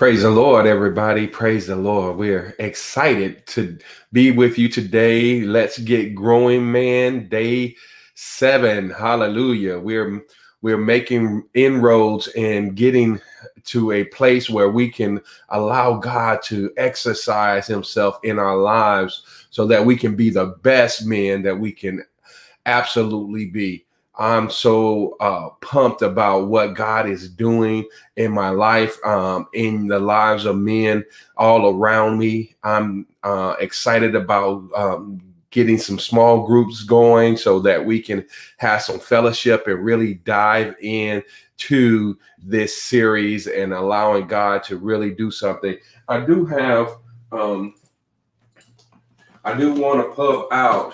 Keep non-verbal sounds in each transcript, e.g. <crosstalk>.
Praise the Lord, everybody. Praise the Lord. We're excited to be with you today. Let's get growing, man. Day seven. Hallelujah. We're we're making inroads and getting to a place where we can allow God to exercise himself in our lives so that we can be the best men that we can absolutely be. I'm so uh, pumped about what God is doing in my life, um, in the lives of men all around me. I'm uh, excited about um, getting some small groups going so that we can have some fellowship and really dive in to this series and allowing God to really do something. I do have, um, I do want to pull out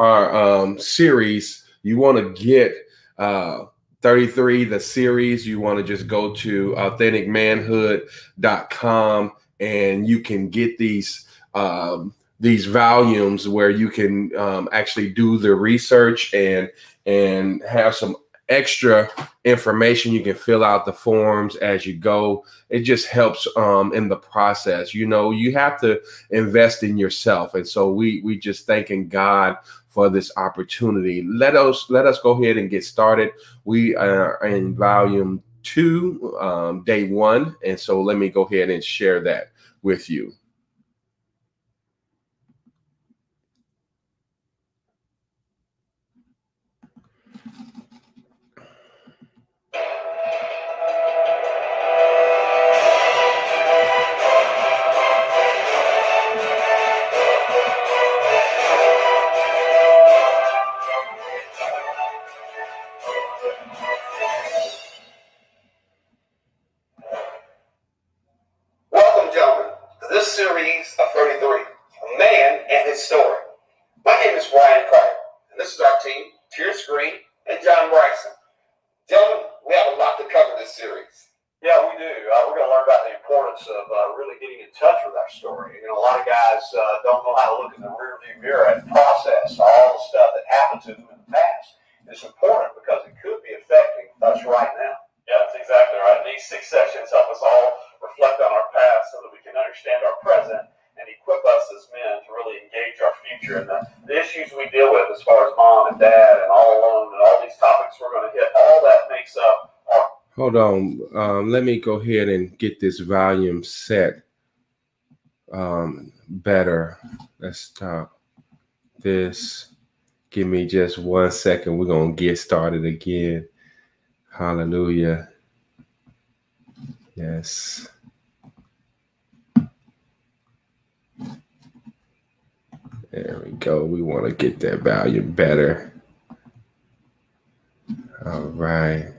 our um, series you want to get uh, 33, the series, you want to just go to authenticmanhood.com and you can get these um, these volumes where you can um, actually do the research and and have some extra information. You can fill out the forms as you go. It just helps um, in the process. You know, you have to invest in yourself, and so we we just thanking God for this opportunity. Let us let us go ahead and get started. We are in volume two, um, day one, and so let me go ahead and share that with you. story. My name is Bryan Carter, and this is our team, Pierce Green and John Bryson. Gentlemen, we have a lot to cover this series. Yeah, we do. Uh, we're going to learn about the importance of uh, really getting in touch with our story. You know, a lot of guys uh, don't know how to look in the rearview mirror and process all the stuff that happened to them in let me go ahead and get this volume set um, better. Let's stop this. Give me just one second. We're going to get started again. Hallelujah. Yes. There we go. We want to get that volume better. All right.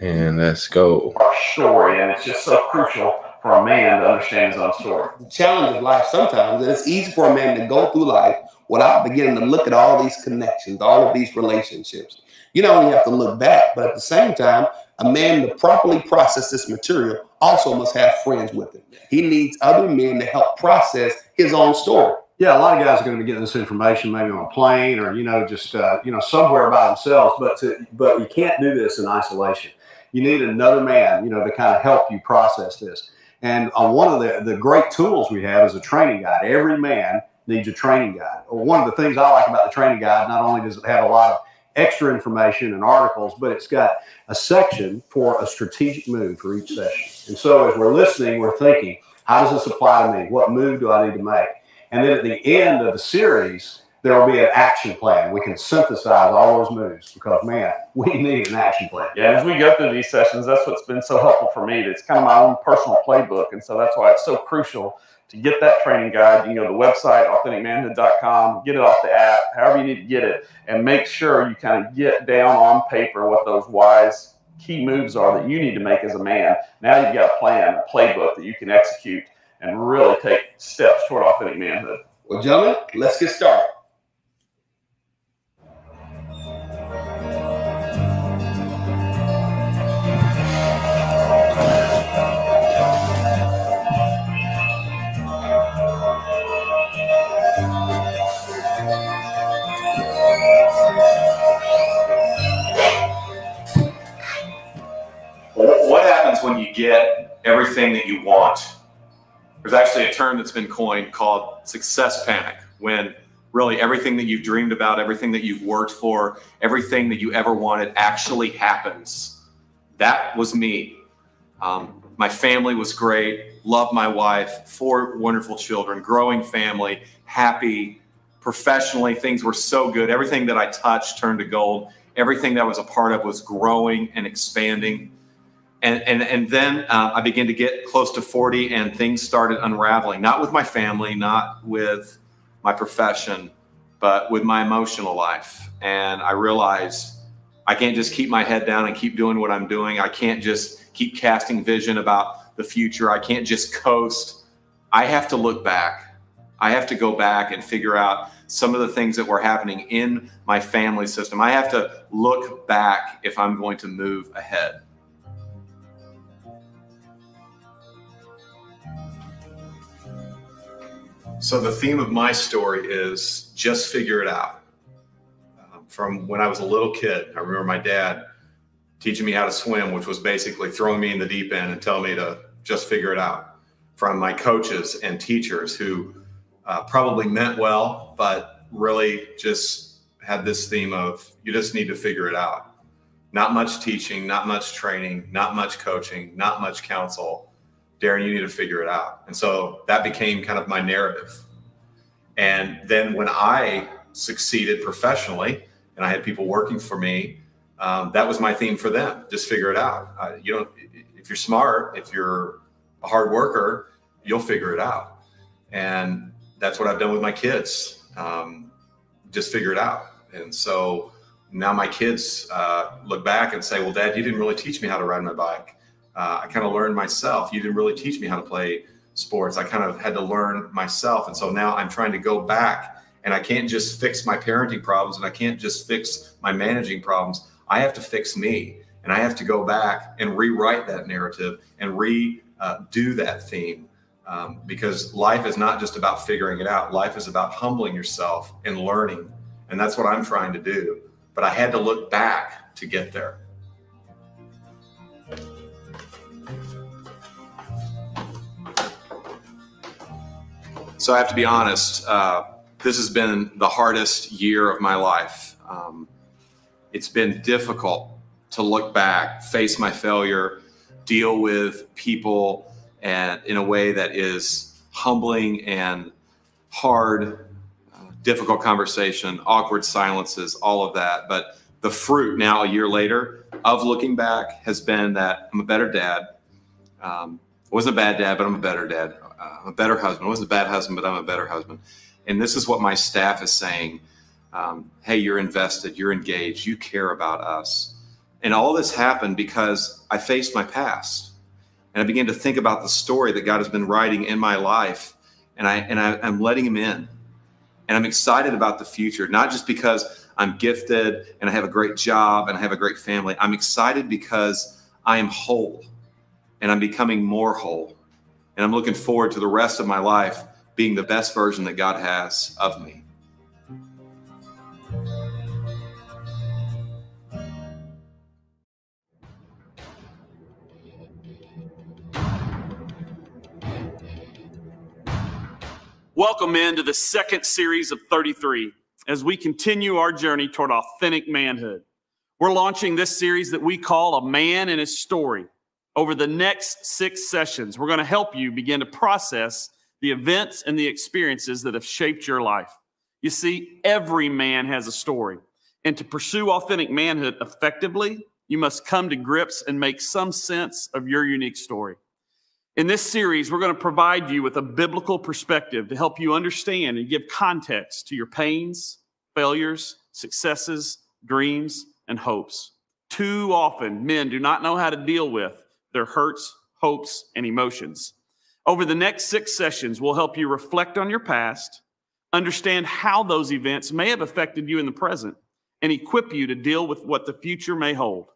And let's go. Our story, and it's just so crucial for a man to understand his own story. The challenge of life sometimes it's easy for a man to go through life without beginning to look at all these connections, all of these relationships. You not only have to look back, but at the same time, a man to properly process this material also must have friends with him. He needs other men to help process his own story. Yeah, a lot of guys are going to be getting this information maybe on a plane or you know just uh, you know somewhere by themselves. But to, but you can't do this in isolation you need another man, you know, to kind of help you process this. And uh, one of the, the great tools we have is a training guide. Every man needs a training guide. One of the things I like about the training guide, not only does it have a lot of extra information and articles, but it's got a section for a strategic move for each session. And so as we're listening, we're thinking, how does this apply to me? What move do I need to make? And then at the end of the series, there will be an action plan. We can synthesize all those moves because, man, we need an action plan. Yeah, as we go through these sessions, that's what's been so helpful for me. It's kind of my own personal playbook. And so that's why it's so crucial to get that training guide. You can go to the website, authenticmanhood.com, get it off the app, however you need to get it, and make sure you kind of get down on paper what those wise key moves are that you need to make as a man. Now you've got a plan, a playbook that you can execute and really take steps toward authentic manhood. Well, gentlemen, let's get started. What happens when you get everything that you want. There's actually a term that's been coined called success panic when really everything that you've dreamed about, everything that you've worked for, everything that you ever wanted actually happens. That was me. Um, my family was great, loved my wife, four wonderful children, growing family, happy. Professionally, things were so good. Everything that I touched turned to gold. Everything that I was a part of was growing and expanding. And, and, and then uh, I began to get close to 40 and things started unraveling, not with my family, not with my profession, but with my emotional life. And I realized I can't just keep my head down and keep doing what I'm doing. I can't just keep casting vision about the future. I can't just coast. I have to look back. I have to go back and figure out some of the things that were happening in my family system. I have to look back if I'm going to move ahead. So the theme of my story is just figure it out. Um, from when I was a little kid, I remember my dad teaching me how to swim, which was basically throwing me in the deep end and telling me to just figure it out. From my coaches and teachers who uh, probably meant well, but really just had this theme of you just need to figure it out. Not much teaching, not much training, not much coaching, not much counsel Darren, you need to figure it out. And so that became kind of my narrative. And then when I succeeded professionally and I had people working for me, um, that was my theme for them. Just figure it out. Uh, you don't, if you're smart, if you're a hard worker, you'll figure it out. And that's what I've done with my kids. Um, just figure it out. And so now my kids uh, look back and say, well, dad, you didn't really teach me how to ride my bike uh, I kind of learned myself. You didn't really teach me how to play sports. I kind of had to learn myself. And so now I'm trying to go back and I can't just fix my parenting problems and I can't just fix my managing problems. I have to fix me and I have to go back and rewrite that narrative and redo uh, that theme. Um, because life is not just about figuring it out. Life is about humbling yourself and learning. And that's what I'm trying to do. But I had to look back to get there. So I have to be honest. Uh, this has been the hardest year of my life. Um, it's been difficult to look back, face my failure, deal with people, and in a way that is humbling and hard, uh, difficult conversation, awkward silences, all of that. But the fruit now, a year later, of looking back has been that I'm a better dad. Um, I wasn't a bad dad, but I'm a better dad. I'm a better husband. I wasn't a bad husband, but I'm a better husband. And this is what my staff is saying. Um, hey, you're invested, you're engaged, you care about us. And all this happened because I faced my past. And I began to think about the story that God has been writing in my life. And I and I, I'm letting him in. And I'm excited about the future, not just because I'm gifted and I have a great job and I have a great family. I'm excited because I am whole and I'm becoming more whole. And I'm looking forward to the rest of my life being the best version that God has of me. Welcome into the second series of 33 as we continue our journey toward authentic manhood. We're launching this series that we call A Man and His Story over the next six sessions, we're going to help you begin to process the events and the experiences that have shaped your life. You see, every man has a story. And to pursue authentic manhood effectively, you must come to grips and make some sense of your unique story. In this series, we're going to provide you with a biblical perspective to help you understand and give context to your pains, failures, successes, dreams, and hopes. Too often, men do not know how to deal with their hurts, hopes, and emotions. Over the next six sessions, we'll help you reflect on your past, understand how those events may have affected you in the present, and equip you to deal with what the future may hold.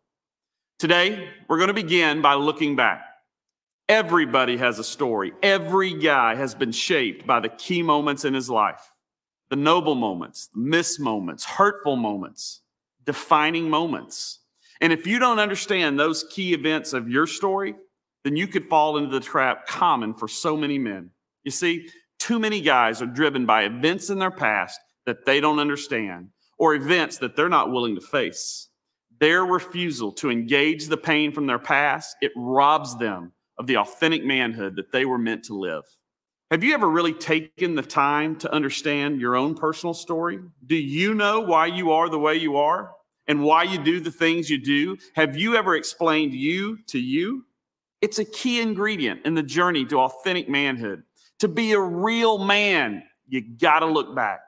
Today, we're going to begin by looking back. Everybody has a story. Every guy has been shaped by the key moments in his life the noble moments, the miss moments, hurtful moments, defining moments. And if you don't understand those key events of your story, then you could fall into the trap common for so many men. You see, too many guys are driven by events in their past that they don't understand or events that they're not willing to face. Their refusal to engage the pain from their past, it robs them of the authentic manhood that they were meant to live. Have you ever really taken the time to understand your own personal story? Do you know why you are the way you are and why you do the things you do? Have you ever explained you to you? It's a key ingredient in the journey to authentic manhood. To be a real man, you got to look back.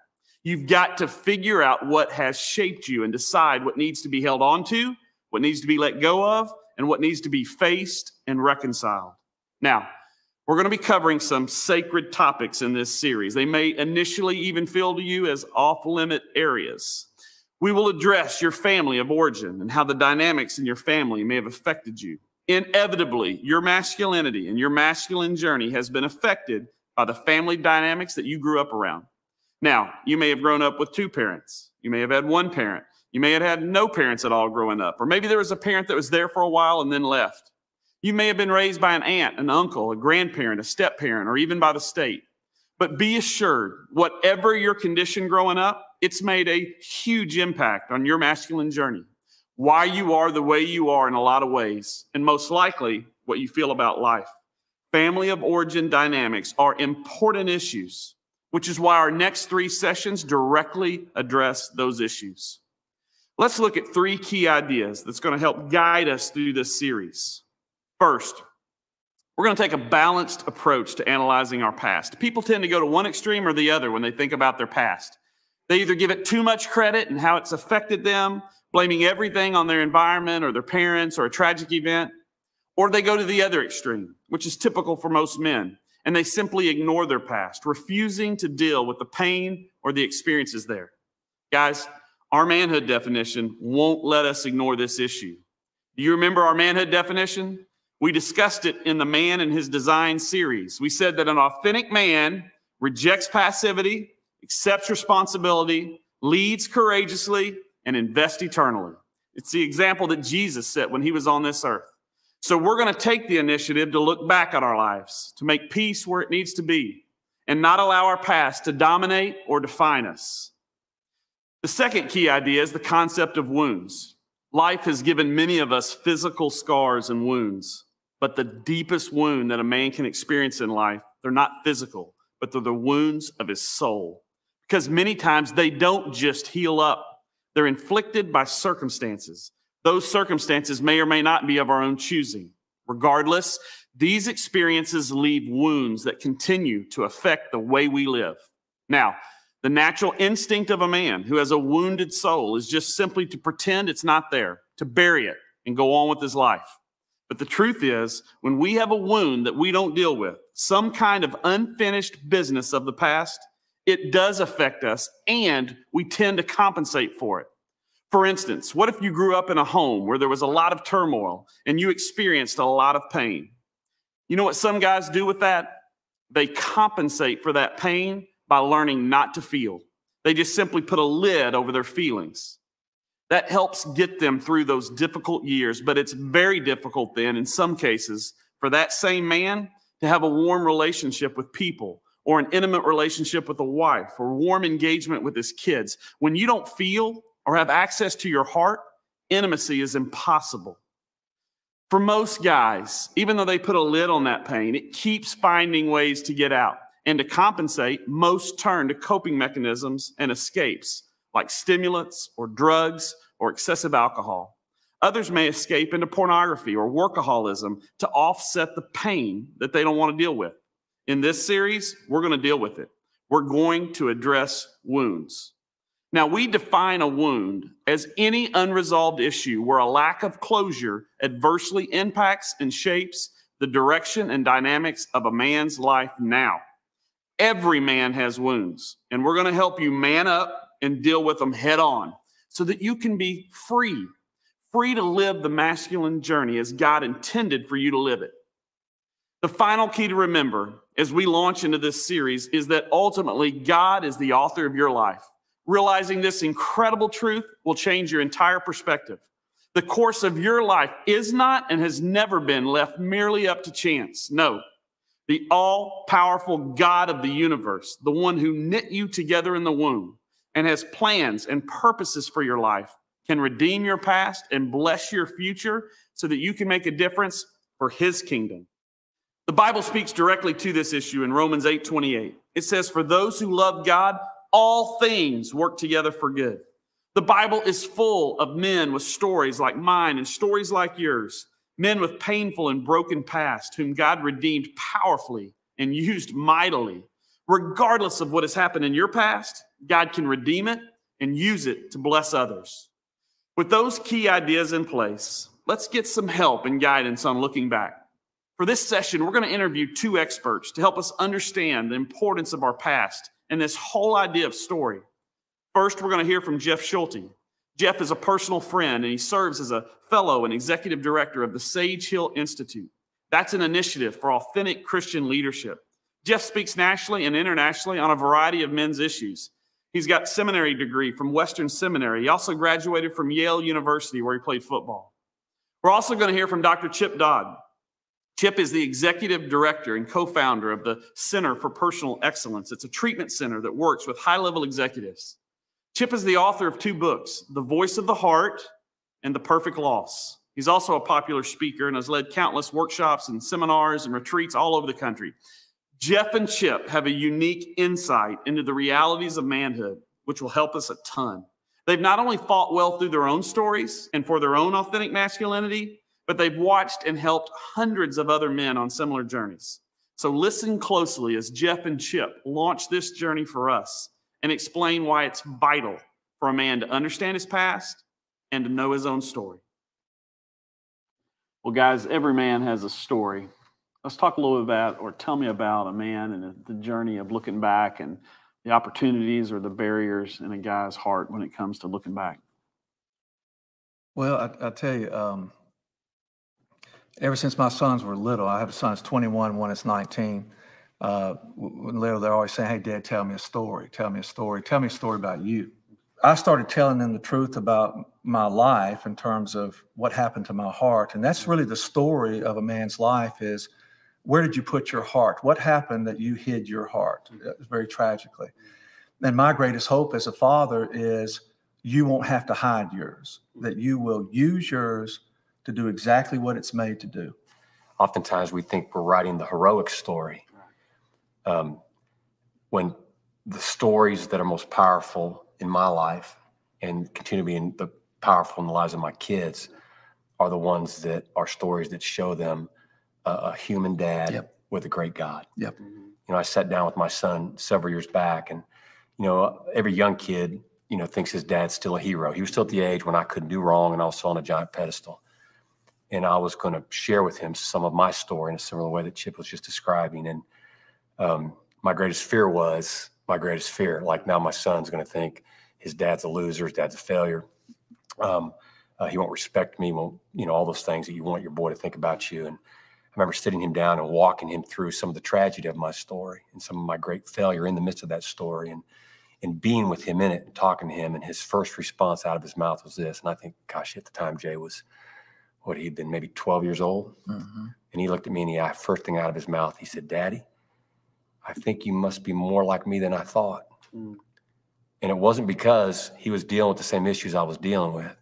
You've got to figure out what has shaped you and decide what needs to be held onto, what needs to be let go of, and what needs to be faced and reconciled. Now, we're going to be covering some sacred topics in this series. They may initially even feel to you as off limit areas. We will address your family of origin and how the dynamics in your family may have affected you. Inevitably, your masculinity and your masculine journey has been affected by the family dynamics that you grew up around. Now, you may have grown up with two parents. You may have had one parent. You may have had no parents at all growing up. Or maybe there was a parent that was there for a while and then left. You may have been raised by an aunt, an uncle, a grandparent, a step parent, or even by the state. But be assured, whatever your condition growing up, it's made a huge impact on your masculine journey. Why you are the way you are in a lot of ways, and most likely what you feel about life. Family of origin dynamics are important issues which is why our next three sessions directly address those issues. Let's look at three key ideas that's going to help guide us through this series. First, we're going to take a balanced approach to analyzing our past. People tend to go to one extreme or the other when they think about their past. They either give it too much credit and how it's affected them, blaming everything on their environment or their parents or a tragic event, or they go to the other extreme, which is typical for most men and they simply ignore their past, refusing to deal with the pain or the experiences there. Guys, our manhood definition won't let us ignore this issue. Do you remember our manhood definition? We discussed it in the Man and His Design series. We said that an authentic man rejects passivity, accepts responsibility, leads courageously, and invests eternally. It's the example that Jesus set when he was on this earth. So we're going to take the initiative to look back at our lives, to make peace where it needs to be, and not allow our past to dominate or define us. The second key idea is the concept of wounds. Life has given many of us physical scars and wounds, but the deepest wound that a man can experience in life, they're not physical, but they're the wounds of his soul. Because many times they don't just heal up, they're inflicted by circumstances those circumstances may or may not be of our own choosing. Regardless, these experiences leave wounds that continue to affect the way we live. Now, the natural instinct of a man who has a wounded soul is just simply to pretend it's not there, to bury it and go on with his life. But the truth is, when we have a wound that we don't deal with, some kind of unfinished business of the past, it does affect us and we tend to compensate for it. For instance, what if you grew up in a home where there was a lot of turmoil and you experienced a lot of pain? You know what some guys do with that? They compensate for that pain by learning not to feel. They just simply put a lid over their feelings. That helps get them through those difficult years, but it's very difficult then, in some cases, for that same man to have a warm relationship with people or an intimate relationship with a wife or warm engagement with his kids. When you don't feel, or have access to your heart, intimacy is impossible. For most guys, even though they put a lid on that pain, it keeps finding ways to get out. And to compensate, most turn to coping mechanisms and escapes like stimulants or drugs or excessive alcohol. Others may escape into pornography or workaholism to offset the pain that they don't want to deal with. In this series, we're going to deal with it. We're going to address wounds. Now, we define a wound as any unresolved issue where a lack of closure adversely impacts and shapes the direction and dynamics of a man's life now. Every man has wounds, and we're going to help you man up and deal with them head on so that you can be free, free to live the masculine journey as God intended for you to live it. The final key to remember as we launch into this series is that ultimately God is the author of your life. Realizing this incredible truth will change your entire perspective. The course of your life is not and has never been left merely up to chance. No, the all powerful God of the universe, the one who knit you together in the womb and has plans and purposes for your life, can redeem your past and bless your future so that you can make a difference for his kingdom. The Bible speaks directly to this issue in Romans 8 28. It says, For those who love God, all things work together for good. The Bible is full of men with stories like mine and stories like yours, men with painful and broken past whom God redeemed powerfully and <laughs> used mightily. Regardless of what has happened in your past, God can redeem it and use it to bless others. With those key ideas in place, let's get some help and guidance on looking back. For this session, we're going to interview two experts to help us understand the importance of our past and this whole idea of story. First, we're going to hear from Jeff Schulte. Jeff is a personal friend and he serves as a fellow and executive director of the Sage Hill Institute. That's an initiative for authentic Christian leadership. Jeff speaks nationally and internationally on a variety of men's issues. He's got seminary degree from Western Seminary. He also graduated from Yale University where he played football. We're also going to hear from Dr. Chip Dodd. Chip is the executive director and co-founder of the Center for Personal Excellence. It's a treatment center that works with high-level executives. Chip is the author of two books, The Voice of the Heart and The Perfect Loss. He's also a popular speaker and has led countless workshops and seminars and retreats all over the country. Jeff and Chip have a unique insight into the realities of manhood, which will help us a ton. They've not only fought well through their own stories and for their own authentic masculinity, but they've watched and helped hundreds of other men on similar journeys. So listen closely as Jeff and Chip launch this journey for us and explain why it's vital for a man to understand his past and to know his own story. Well, guys, every man has a story. Let's talk a little bit about, or tell me about a man and the journey of looking back and the opportunities or the barriers in a guy's heart when it comes to looking back. Well, I, I tell you, um, ever since my sons were little, I have a son that's 21, one is 19 uh, little, they're always saying, "Hey, Dad, tell me a story. Tell me a story. Tell me a story about you." I started telling them the truth about my life in terms of what happened to my heart, and that's really the story of a man's life: is where did you put your heart? What happened that you hid your heart? Very tragically. And my greatest hope as a father is you won't have to hide yours; that you will use yours to do exactly what it's made to do. Oftentimes, we think we're writing the heroic story um, when the stories that are most powerful in my life and continue to be the powerful in the lives of my kids are the ones that are stories that show them a, a human dad yep. with a great God. Yep. You know, I sat down with my son several years back, and you know, every young kid, you know, thinks his dad's still a hero. He was still at the age when I couldn't do wrong, and I was on a giant pedestal. And I was going to share with him some of my story in a similar way that Chip was just describing, and um, my greatest fear was my greatest fear. Like now, my son's going to think his dad's a loser, his dad's a failure. Um, uh, he won't respect me. Won't you know all those things that you want your boy to think about you? And I remember sitting him down and walking him through some of the tragedy of my story and some of my great failure in the midst of that story, and and being with him in it and talking to him. And his first response out of his mouth was this. And I think, gosh, at the time, Jay was what he'd been maybe 12 years old. Mm-hmm. And he looked at me and the first thing out of his mouth, he said, Daddy, I think you must be more like me than I thought. Mm. And it wasn't because he was dealing with the same issues I was dealing with.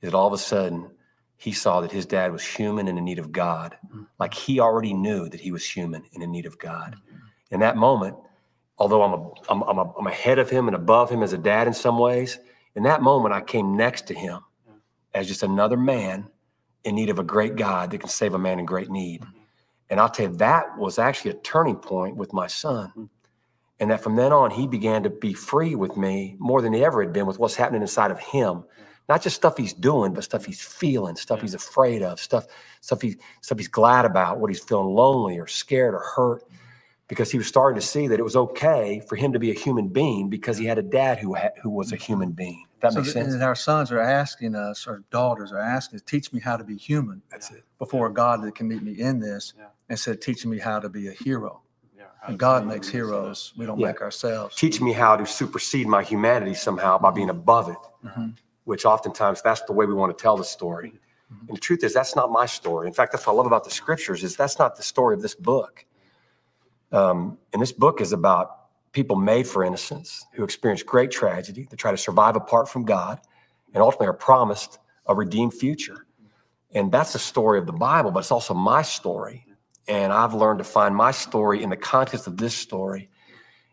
That all of a sudden he saw that his dad was human and in need of God. Mm. Like he already knew that he was human and in need of God. Mm. In that moment, although I'm, a, I'm, I'm, a, I'm ahead of him and above him as a dad in some ways, in that moment I came next to him as just another man in need of a great God that can save a man in great need. Mm-hmm. And I'll tell you, that was actually a turning point with my son. Hmm. And that from then on, he began to be free with me more than he ever had been with what's happening inside of him. Not just stuff he's doing, but stuff he's feeling, stuff he's afraid of, stuff, stuff he, stuff he's glad about, what he's feeling lonely or scared or hurt. Mm-hmm. Because he was starting to see that it was okay for him to be a human being because he had a dad who had, who was a mm-hmm. human being. That so makes sense. And our sons are asking us, our daughters are asking, teach me how to be human. That's it. Before a God that can meet me in this. Yeah instead of teaching me how to be a hero. And God makes heroes. We don't yeah. make ourselves. Teach me how to supersede my humanity somehow by being above it. Mm-hmm. which oftentimes that's the way we want to tell the story. And the truth is, that's not my story. In fact, that's what I love about the scriptures is that's not the story of this book. Um, and this book is about people made for innocence who experience great tragedy, that try to survive apart from God, and ultimately are promised a redeemed future. And that's the story of the Bible, but it's also my story. And I've learned to find my story in the context of this story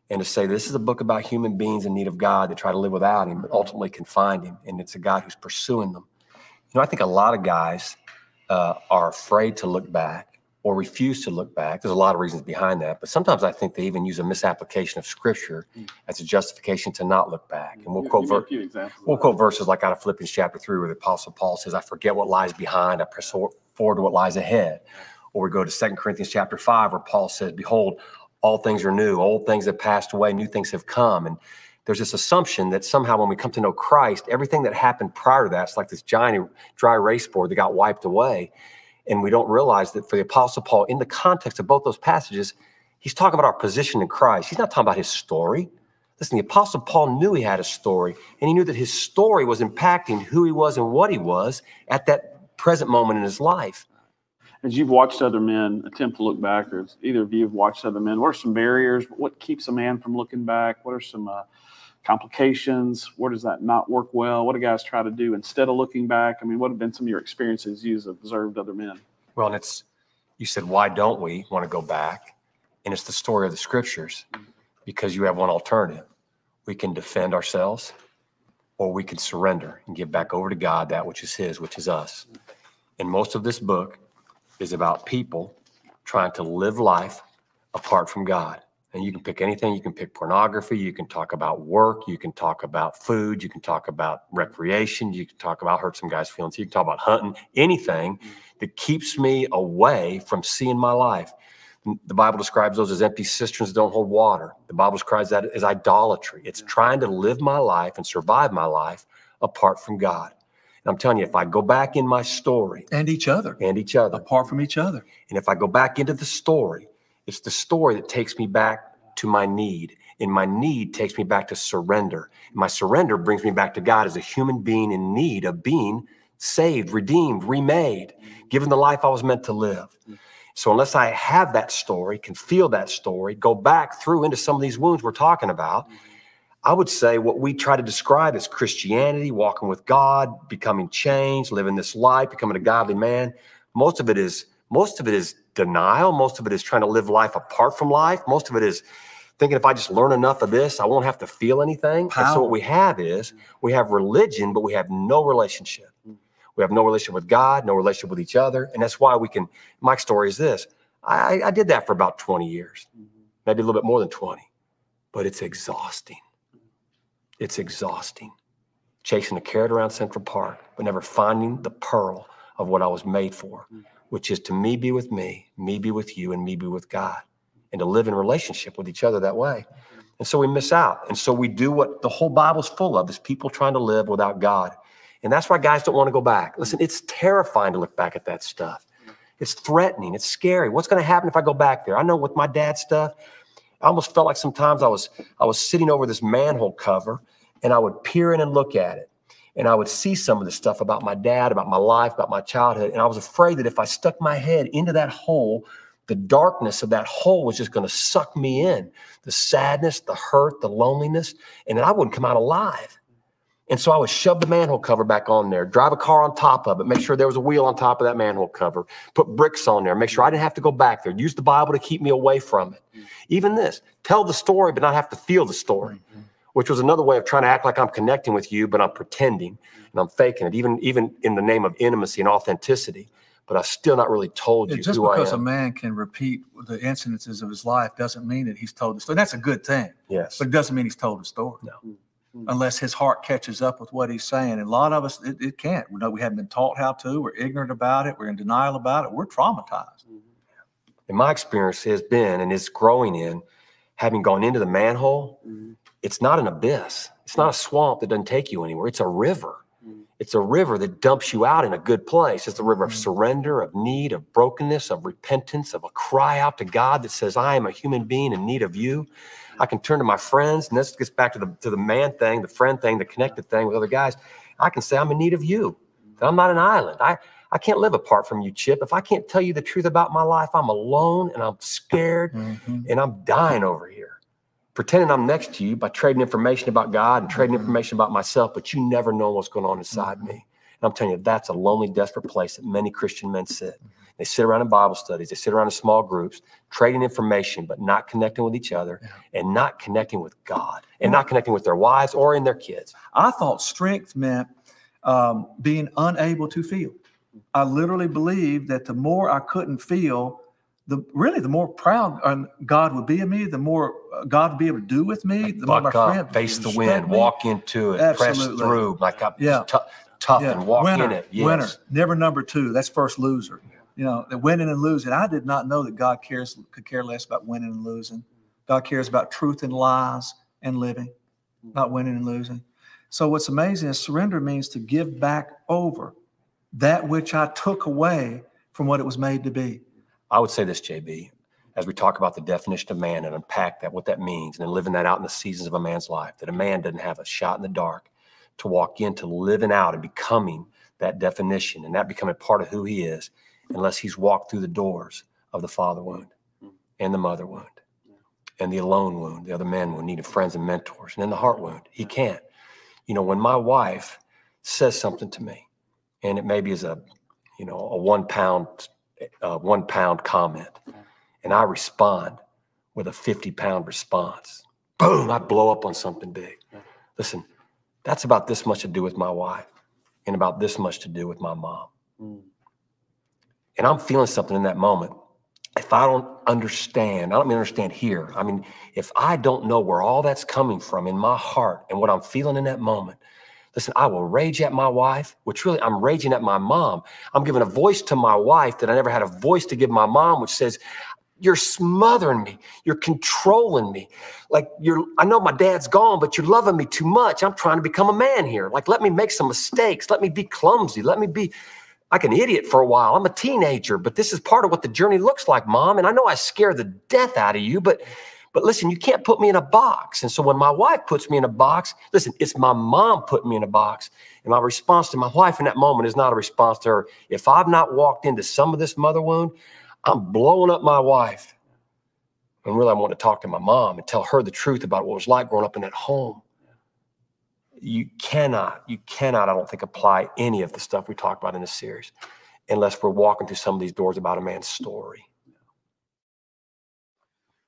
and to say this is a book about human beings in need of God that try to live without Him, but ultimately can find Him. And it's a God who's pursuing them. You know, I think a lot of guys uh, are afraid to look back or refuse to look back. There's a lot of reasons behind that, but sometimes I think they even use a misapplication of Scripture mm. as a justification to not look back. And we'll Give- quote a ver- few examples. of We'll quote verses like out of Philippians chapter three, where the Apostle Paul says, I forget what lies behind, I press forward to what lies ahead. Or we go to Second Corinthians chapter five, where Paul says, Behold, all things are new, old things have passed away, new things have come. And there's this assumption that somehow when we come to know Christ, everything that happened prior to that, it's like this giant dry erase board that got wiped away. And we don't realize that for the Apostle Paul, in the context of both those passages, he's talking about our position in Christ. He's not talking about his story. Listen, the Apostle Paul knew he had a story, and he knew that his story was impacting who he was and what he was at that present moment in his life. As you've watched other men attempt to look back, or as either of you have watched other men, what are some barriers? What keeps a man from looking back? What are some uh, complications? Where does that not work well? What do guys try to do instead of looking back? I mean, what have been some of your experiences you've observed other men? Well, and it's, you said, why don't we want to go back? And it's the story of the scriptures because you have one alternative. We can defend ourselves or we can surrender and give back over to God that which is His, which is us. And most of this book is about people trying to live life apart from God. And you can pick anything. You can pick pornography. You can talk about work. You can talk about food. You can talk about recreation. You can talk about hurt some guys' feelings. You can talk about hunting. Anything mm-hmm. that keeps me away from seeing my life. The Bible describes those as empty cisterns that don't hold water. The Bible describes that as idolatry. It's trying to live my life and survive my life apart from God. And I'm telling you, if I go back in my story and each other, and each other, apart from each other. and if I go back into the story, it's the story that takes me back to my need. And my need takes me back to surrender. My surrender brings me back to God as a human being in need of being saved, redeemed, remade, given the life I was meant to live. So, unless I have that story, can feel that story, go back through into some of these wounds we're talking about, I would say what we try to describe as Christianity, walking with God, becoming changed, living this life, becoming a godly man. Most of it is most of it is denial. Most of it is trying to live life apart from life. Most of it is thinking if I just learn enough of this, I won't have to feel anything. And so what we have is we have religion, but we have no relationship. We have no relationship with God, no relationship with each other, and that's why we can. My story is this: I, I did that for about twenty years, maybe a little bit more than twenty, but it's exhausting. It's exhausting. Chasing a carrot around Central Park, but never finding the pearl of what I was made for, mm. Which is to me be with me, me be with you, and me be with God, and to live in relationship with each other that way. And so we miss out. And so we do what the whole Bible's full of is people trying to live without God. And that's why guys don't want to go back. Listen, it's terrifying to look back at that stuff. It's threatening. It's scary. What's going to happen if I go back there? I know with my dad's stuff, I almost felt like sometimes I was I was sitting over this manhole cover and I would peer in and look at it. And I would see some of the stuff about my dad, about my life, about my childhood. And I was afraid that if I stuck my head into that hole, the darkness of that hole was just going to suck me in the sadness, the hurt, the loneliness, and then I wouldn't come out alive. And so I would shove the manhole cover back on there, drive a car on top of it, make sure there was a wheel on top of that manhole cover, put bricks on there, make sure I didn't have to go back there, use the Bible to keep me away from it. Mm-hmm. Even this, tell the story, but not have to feel the story, mm-hmm. Which was another way of trying to act like I'm connecting with you, but I'm pretending mm-hmm. and I'm faking it, even, even in the name of intimacy and authenticity. But I've still not really told Yeah, you just who I am. because a man can repeat the incidences of his life doesn't mean that he's told the story. That's a good thing, yes. but it doesn't mean he's told the story. No. Mm-hmm. Unless his heart catches up with what he's saying. And a lot of us, it, it can't. We know we haven't been taught how to. We're ignorant about it. We're in denial about it. We're traumatized. Mm-hmm. in my experience has been and is growing in having gone into the manhole it's not an abyss it's not a swamp that doesn't take you anywhere it's a river it's a river that dumps you out in a good place it's a river of surrender of need of brokenness of repentance of a cry out to god that says i am a human being in need of you i can turn to my friends and this gets back to the to the man thing the friend thing the connected thing with other guys I can say I'm in need of you. That I'm not an island. I, I can't live apart from you, Chip. If I can't tell you the truth about my life, I'm alone and I'm scared Mhm. and I'm dying over here. Pretending I'm next to you by trading information about God and trading Mhm. information about myself, but you never know what's going on inside me. And I'm telling you, that's a lonely, desperate place that many Christian men sit. They sit around in Bible studies, they sit around in small groups, trading information, but not connecting with each other and not connecting with God and not connecting with their wives or in their kids. I thought strength meant um, being unable to feel. I literally believed that the more I couldn't feel, the really the more proud um, God would be of me, the more uh, God would be able to do with me, the more my Buck friend face the wind, me. walk into it, press through, like I'm Yeah. tou- tough Yeah, and walk winner, in it. Yes. winner, never number two. That's first loser. You know, the winning and losing. I did not know that God cares could care less about winning and losing. God cares about truth and lies and living, not winning and losing. So what's amazing is surrender means to give back over that which I took away from what it was made to be. I would say this, JB, as we talk about the definition of man and unpack that, what that means, and then living that out in the seasons of a man's life, that a man doesn't have a shot in the dark to walk into living out and becoming that definition and that becoming part of who he is unless he's walked through the doors of the father wound and the mother wound and the alone wound, the other man wound, needing friends and mentors, and then the heart wound. He can't. You know, when my wife says something to me, and it maybe is a, you know, a one pound, uh, one pound comment, and I respond with a 50 pound response, boom, I blow up on something big. Listen, that's about this much to do with my wife and about this much to do with my mom. And I'm feeling something in that moment. If I don't understand, I don't mean understand here. I mean, if I don't know where all that's coming from in my heart and what I'm feeling in that moment, listen, I will rage at my wife, which really I'm raging at my mom. I'm giving a voice to my wife that I never had a voice to give my mom, which says, you're smothering me. You're controlling me. Like you're, I know my dad's gone, but you're loving me too much. I'm trying to become a man here. Like, let me make some mistakes. Let me be clumsy. Let me be like an idiot for a while. I'm a teenager, but this is part of what the journey looks like, mom. And I know I scare the death out of you, but but listen, you can't put me in a box. And so when my wife puts me in a box, listen, it's my mom putting me in a box. And my response to my wife in that moment is not a response to her. If I've not walked into some of this mother wound, I'm blowing up my wife. And really, I want to talk to my mom and tell her the truth about what it was like growing up in that home. You cannot, you cannot, I don't think, apply any of the stuff we talked about in this series unless we're walking through some of these doors about a man's story.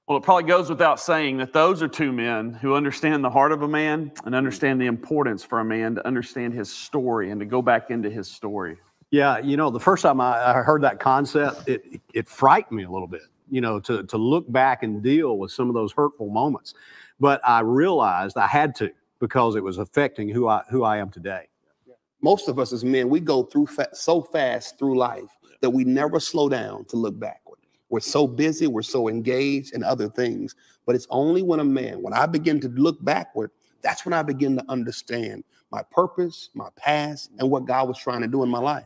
Well, it probably goes without saying that those are two men who understand the heart of a man and understand the importance for a man to understand his story and to go back into his story. Yeah, you know, the first time I, I heard that concept, it it frightened me a little bit. You know, to to look back and deal with some of those hurtful moments, but I realized I had to because it was affecting who I who I am today. Most of us as men, we go through fa- so fast through life that we never slow down to look backward. We're so busy, we're so engaged in other things. But it's only when a man, when I begin to look backward, that's when I begin to understand my purpose, my past, and what God was trying to do in my life.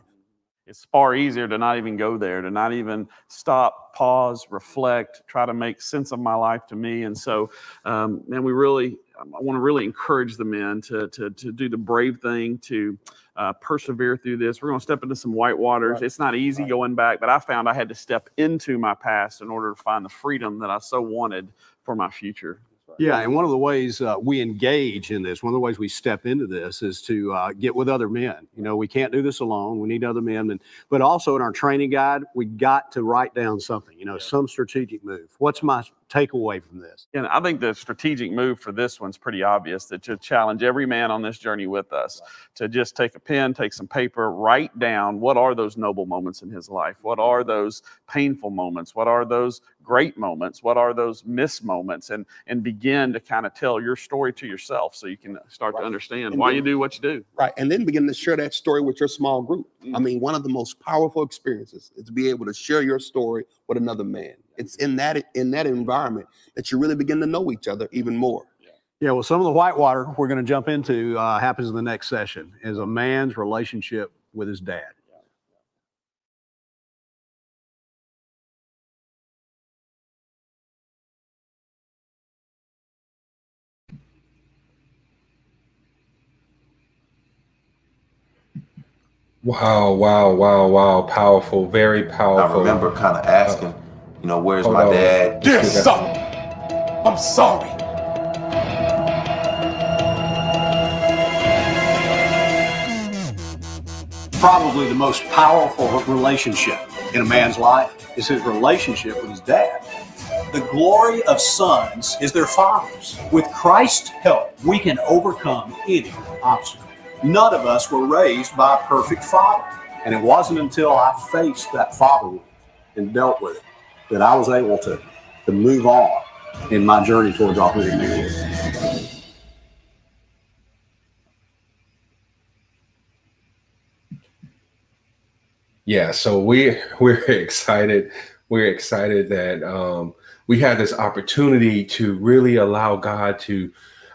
It's far easier to not even go there, to not even stop, pause, reflect, try to make sense of my life to me. And so, um, man, we really, I want to really encourage the men to, to, to do the brave thing, to uh, persevere through this. We're going to step into some white waters. Right. It's not easy Right. going back, but I found I had to step into my past in order to find the freedom that I so wanted for my future. Yeah, and one of the ways uh, we engage in this, one of the ways we step into this, is to uh, get with other men. You know, we can't do this alone. We need other men, and but also in our training guide, we got to write down something. You know, some strategic move. What's my takeaway from this? And I think the strategic move for this one's pretty obvious that to challenge every man on this journey with us to just take a pen, take some paper, write down what are those noble moments in his life? What are those painful moments? What are those great moments? What are those missed moments? And and begin to kind of tell your story to yourself so you can start to understand And why then- you do what you do. Right. And then begin to share that story with your small group. I Mm. mean, one of the most powerful experiences is to be able to share your story with another man. It's in that in that environment that you really begin to know each other even more. Yeah, well, some of the whitewater we're going to jump into uh, happens in the next session. Is a man's relationship with his dad. Wow, wow, wow, wow. Powerful, very powerful. I remember kind of asking, you know, where's Hold my on. dad? Dear son, I'm sorry. Probably the most powerful relationship in a man's life is his relationship with his dad. The glory of sons is their fathers. With Christ's help, we can overcome any obstacle. None of us were raised by a perfect father. And it wasn't until I faced that father and dealt with it that I was able to, to move on in my journey towards authentic. Yeah, so we we're <laughs> excited. We're excited that um, we had this opportunity to really allow God to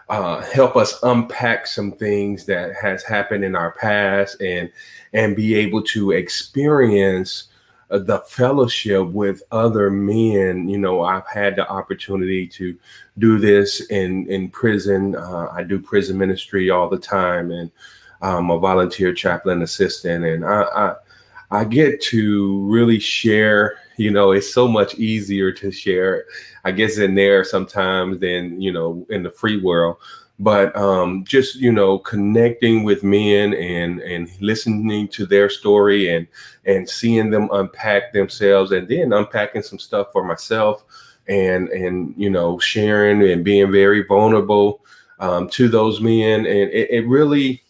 uh, help us unpack some things that has happened in our past and and be able to experience the fellowship with other men. You know, I've had the opportunity to do this in in prison. Uh, I do prison ministry all the time, and I'm a volunteer chaplain assistant, and I, I I get to really share. You know, it's so much easier to share, I guess, in there sometimes than you know in the free world. But um, just you know, connecting with men and and listening to their story and and seeing them unpack themselves, and then unpacking some stuff for myself, and and you know, sharing and being very vulnerable um, to those men, and it, it really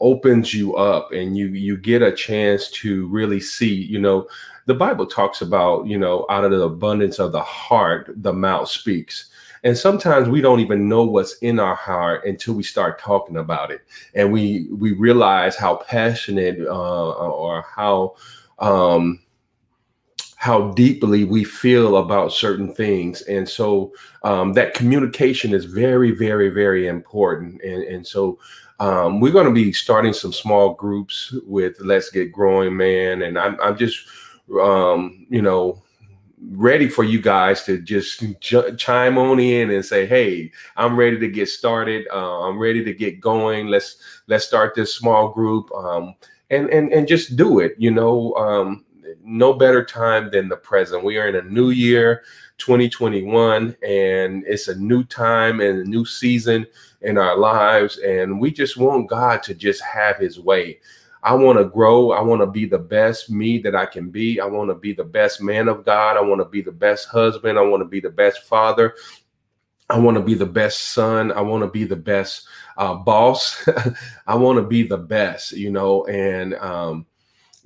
opens you up and you you get a chance to really see you know the bible talks about you know out of the abundance of the heart the mouth speaks and sometimes we don't even know what's in our heart until we start talking about it. And we we realize how passionate uh, or how um how deeply we feel about certain things. And so um, that communication is very very very important. And and so um, we're going to be starting some small groups with Let's Get Growing Man, and I'm I'm just um, you know ready for you guys to just ch- chime on in and say, "Hey, I'm ready to get started. Uh, I'm ready to get going. Let's let's start this small group, um, and and and just do it." You know, um, no better time than the present. We are in a new year, 2021, and it's a new time and a new season in our lives, and we just want God to just have His way. I want to grow. I want to be the best me that I can be. I want to be the best man of God. I want to be the best husband. I want to be the best father. I want to be the best son. I want to be the best uh, boss. <laughs> I want to be the best, you know, and um,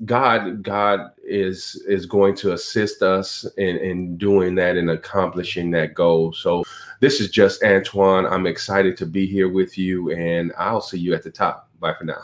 God, God is is going to assist us in, in doing that and accomplishing that goal. So this is just Antoine. I'm excited to be here with you, and I'll see you at the top. Bye for now.